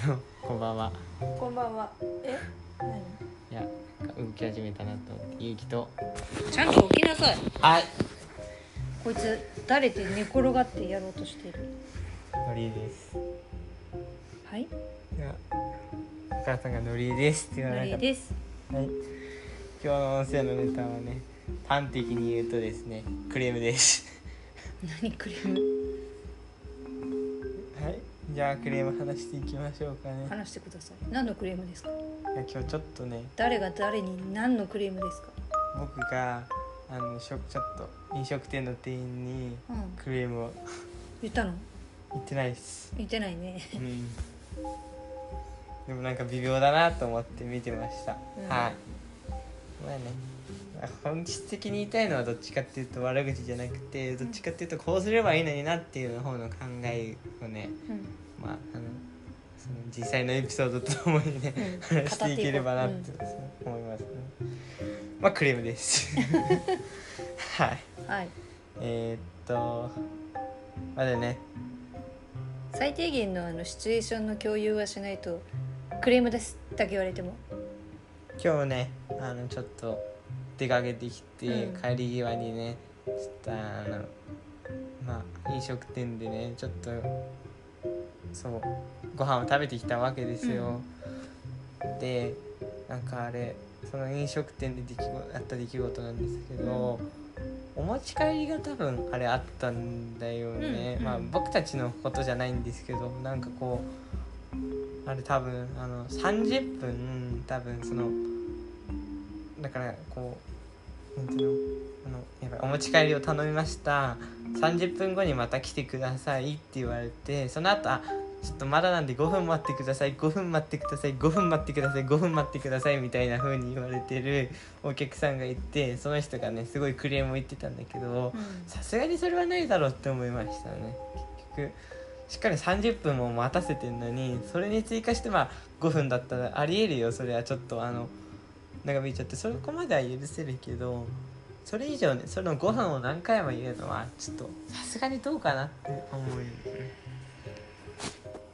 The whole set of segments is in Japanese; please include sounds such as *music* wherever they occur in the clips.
あのこんばんはこんばんは。え、何？いや動き始めたなと思ってゆうきとちゃんと起きなさい。はいこいつ誰って寝転がってやろうとしてる？のりですはい？いやお母さんがのりですって言わのなかっりです。たはい今日の音声のネタはね端的に言うとですねクレームです何クレーム？はいじゃあクレーム話していきましょうかね話してください。何のクレームですか？いや今日ちょっとね誰が誰に何のクレームですか？僕があのしょちょっと飲食店の店員にうん。クレームを言ったの？言ってないです言ってないね。うんでもなんか微妙だなと思って見てました、うんはいまあね本質的に言いたいのはどっちかっていうと悪口じゃなくてどっちかっていうとこうすればいいのになっていう方の考えをねうん。まああのその実際のエピソードとともにね、うん話していければなって思いますね、まあクレームです。*laughs* はい。はい。えー、っとまだね。最低限のあのシチュエーションの共有はしないとクレームですだけ言われても。今日ねあのちょっと出かけてきて、うん。帰り際にねちょっとあのまあ飲食店でねちょっとそうご飯を食べてきたわけですよ、でなんかあれその飲食店で出来事あった出来事なんですけど、お持ち帰りが多分あれあったんだよね、うんまあ僕たちのことじゃないんですけどなんかこうあれ多分あの30分多分そのだからこうのあのやばいお持ち帰りを頼みました30分後にまた来てくださいって言われてその後あちょっとまだなんで5分待ってください5分待ってください5分待ってください5分待ってくださいみたいな風に言われてるお客さんがいてその人がねすごいクレームを言ってたんだけどうん。さすがにそれはないだろうって思いましたね結局しっかり30分も待たせてんのにそれに追加してまあ5分だったらありえるよそれはちょっとあの長引いちゃってそこまでは許せるけどそれ以上ねそのご飯を何回も言うのはちょっとさすがにどうかなって思うよね。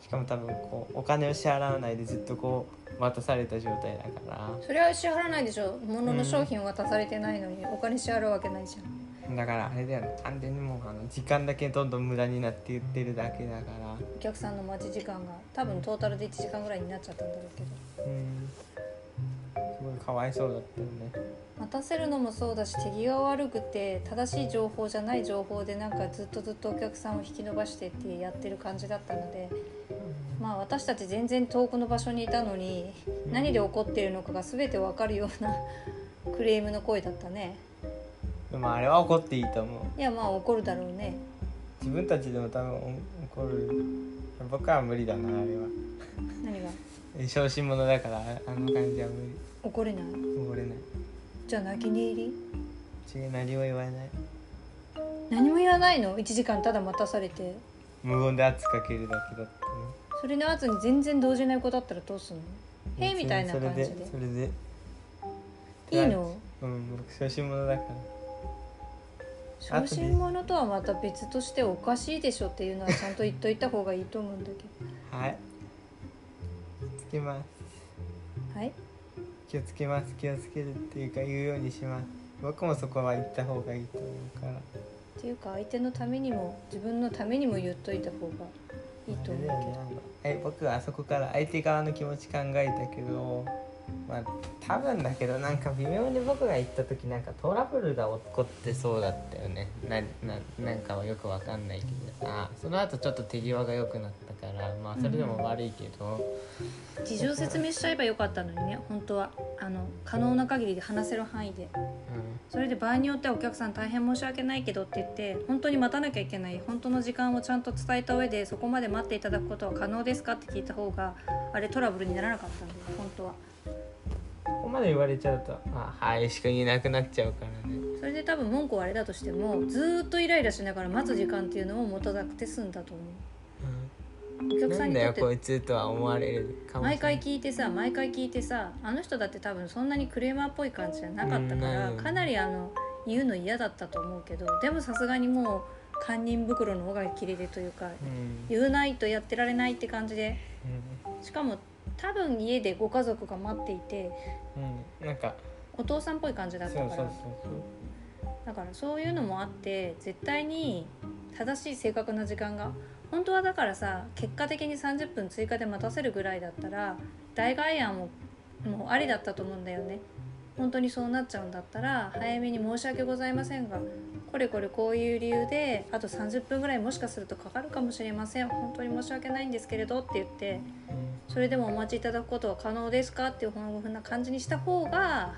しかも多分こうお金を支払わないでずっとこう待たされた状態だから。それは支払わないでしょ。物の商品を渡されてないのにお金支払うわけないじゃん。だからあれだよね完全にもうあの時間だけどんどん無駄になって言ってるだけだから。お客さんの待ち時間が多分トータルで1時間ぐらいになっちゃったんだろうけど。うんすごいかわいそうだったよね。待たせるのもそうだし手際悪くて正しい情報じゃない情報でなんかずっとずっとお客さんを引き伸ばしてってやってる感じだったのでまあ私たち全然遠くの場所にいたのに何で怒っているのかが全てわかるような *laughs* クレームの声だったね。でもあれは怒っていいと思う。いやまあ怒るだろうね。自分たちでも多分怒る。僕は無理だなあれは。何が？え小心者だからああの感じは無理。怒れない？怒れない。じゃあ泣き寝入り？違う何も言わない。何も言わないの？1時間ただ待たされて。無言で圧かけるだけだったね。それの後に全然動じない子だったらどうすんの？へえみたいな感じで。それで。それでいい。のうん僕小心者だから。小心者とはまた別としておかしいでしょっていうのはちゃんと言っといた方がいいと思うんだけはいつけます。どはい。気をつけます。気をつけるっていうか言うようにします。僕もそこは言った方がいいと思うから。っていうか相手のためにも自分のためにも言っといた方がいいと思うけど。え僕はあそこから相手側の気持ち考えたけどまあ多分だけどなんか微妙に僕が行った時なんかトラブルが起こってそうだったよね。なななんかはよくわかんないけど。さその後ちょっと手際が良くなったからまあそれでも悪いけど、事情説明しちゃえばよかったのにね本当は。あの可能な限りで話せる範囲で。それで場合によってはお客さん大変申し訳ないけどって言って本当に待たなきゃいけない本当の時間をちゃんと伝えた上でそこまで待っていただくことは可能ですかって聞いた方があれトラブルにならなかったんだよ本当はここまで言われちゃうと「あはい」しか言えなくなっちゃうからね。それで多分文句はあれだとしてもずーっとイライラしながら待つ時間っていうのを持たなくて済んだと思う。お客さなんにとってよこいつとは思われるかも毎回聞いてさ毎回聞いてさあの人だって多分そんなにクレーマーっぽい感じじゃなかったからうん。かなりあの言うの嫌だったと思うけどでもさすがにも堪忍袋の尾が切れでというかうん。言うないとやってられないって感じで。うしかも多分家でご家族が待っていてんうんなんか。お父さんっぽい感じだったから。そうそうそうだからそういうのもあって絶対に正しい正確な時間が。本当はだからさ結果的に30分追加で待たせるぐらいだったら代替案ももうありだったと思うんだよね。本当にそうなっちゃうんだったら早めに申し訳ございませんがこれこれこういう理由であと30分ぐらいもしかするとかかるかもしれません。本当に申し訳ないんですけれどって言って。それでもお待ちいただくことは可能ですかっていうふうな感じにした方が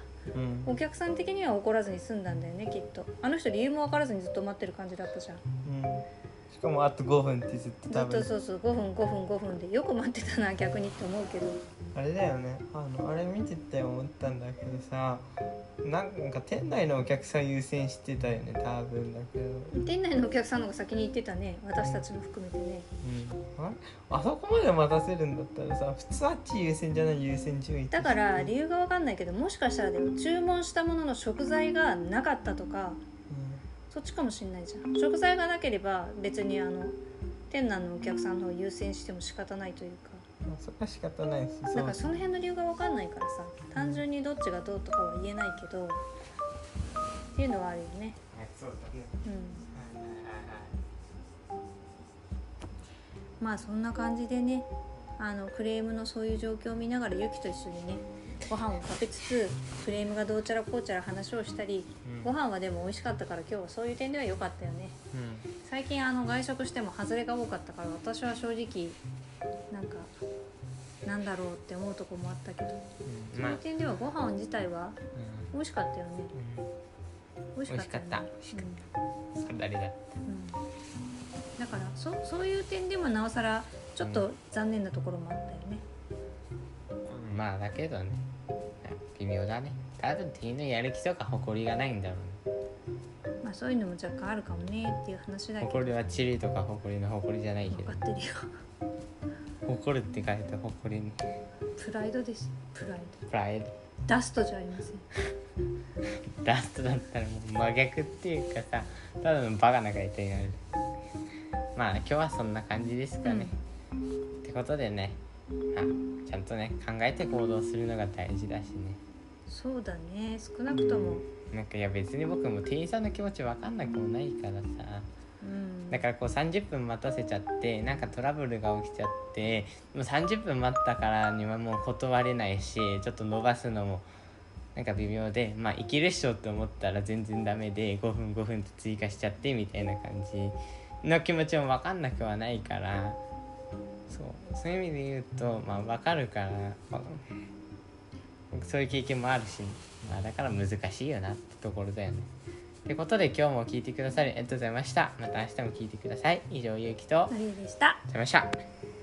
お客さん的には怒らずに済んだんだよねきっと。あの人理由も分からずにずっと待ってる感じだったじゃん。うんしかもあと5分ってずっとずっと多分そうそう5分5分5分でよく待ってたな *laughs* 逆にって思うけど。あれだよね。あのあれ見てて思ったんだけどさなんか店内のお客さん優先してたよね多分だけど。店内のお客さんの方が先に行ってたね私たちも含めてね。うん、ああそこまで待たせるんだったらさ普通あっち優先じゃない優先順位だから理由が分かんないけどもしかしたらでも注文したものの食材がなかったとかそっちかもしんないじゃん。食材がなければ別にあの店内のお客さんの方を優先しても仕方ないというか。うん、まあ、それは仕方ないしだからその辺の理由が分かんないからさ単純にどっちがどうとかは言えないけどっていうのはあるよね。そうだね。うん。まあそんな感じでねあのクレームのそういう状況を見ながらユキと一緒にねご飯を食べつつクレームがどうちゃらこうちゃら話をしたりうん。ご飯はでも美味しかったから今日はそういう点では良かったよね。うん最近あの外食しても外れが多かったから私は正直なんかなんだろうって思うとこもあったけどうん。まあそういう点ではご飯自体はうん。美味しかったよね。うん。美味しかった美味しかった。うん。うん。だからそそういう点でもなおさらちょっと残念なところもあったよね。うんまあだけどね。微妙だね。多分店員のやる気とか誇りがないんだろうね。まあそういうのも若干あるかもねっていう話だけど。誇りはチリとか誇りの誇りじゃないけど。分かってるよ。誇るって書いた誇りにプライドです。プライド。プライド。ダストじゃありません。*laughs* ラストだったらもう真逆っていうかさただのバカな回答になる。まあ今日はそんな感じですかね、ってことでね、まあ、ちゃんとね考えて行動するのが大事だしね。そうだね。少なくとも。なんかいや別に僕も店員さんの気持ち分かんなくもないからさ。うん。だからこう30分待たせちゃってなんかトラブルが起きちゃってもう30分待ったからにはもう断れないしちょっと伸ばすのもなんか微妙でまあいけるっしょって思ったら全然ダメで5分5分って追加しちゃってみたいな感じの気持ちも分かんなくはないからそうそういう意味で言うとまあ分かるからまあそういう経験もあるし、まあ、だから難しいよなってところだよね。ということで今日も聞いてくださりありがとうございました。また明日も聞いてください。以上、ゆうきと、ありがとうございました。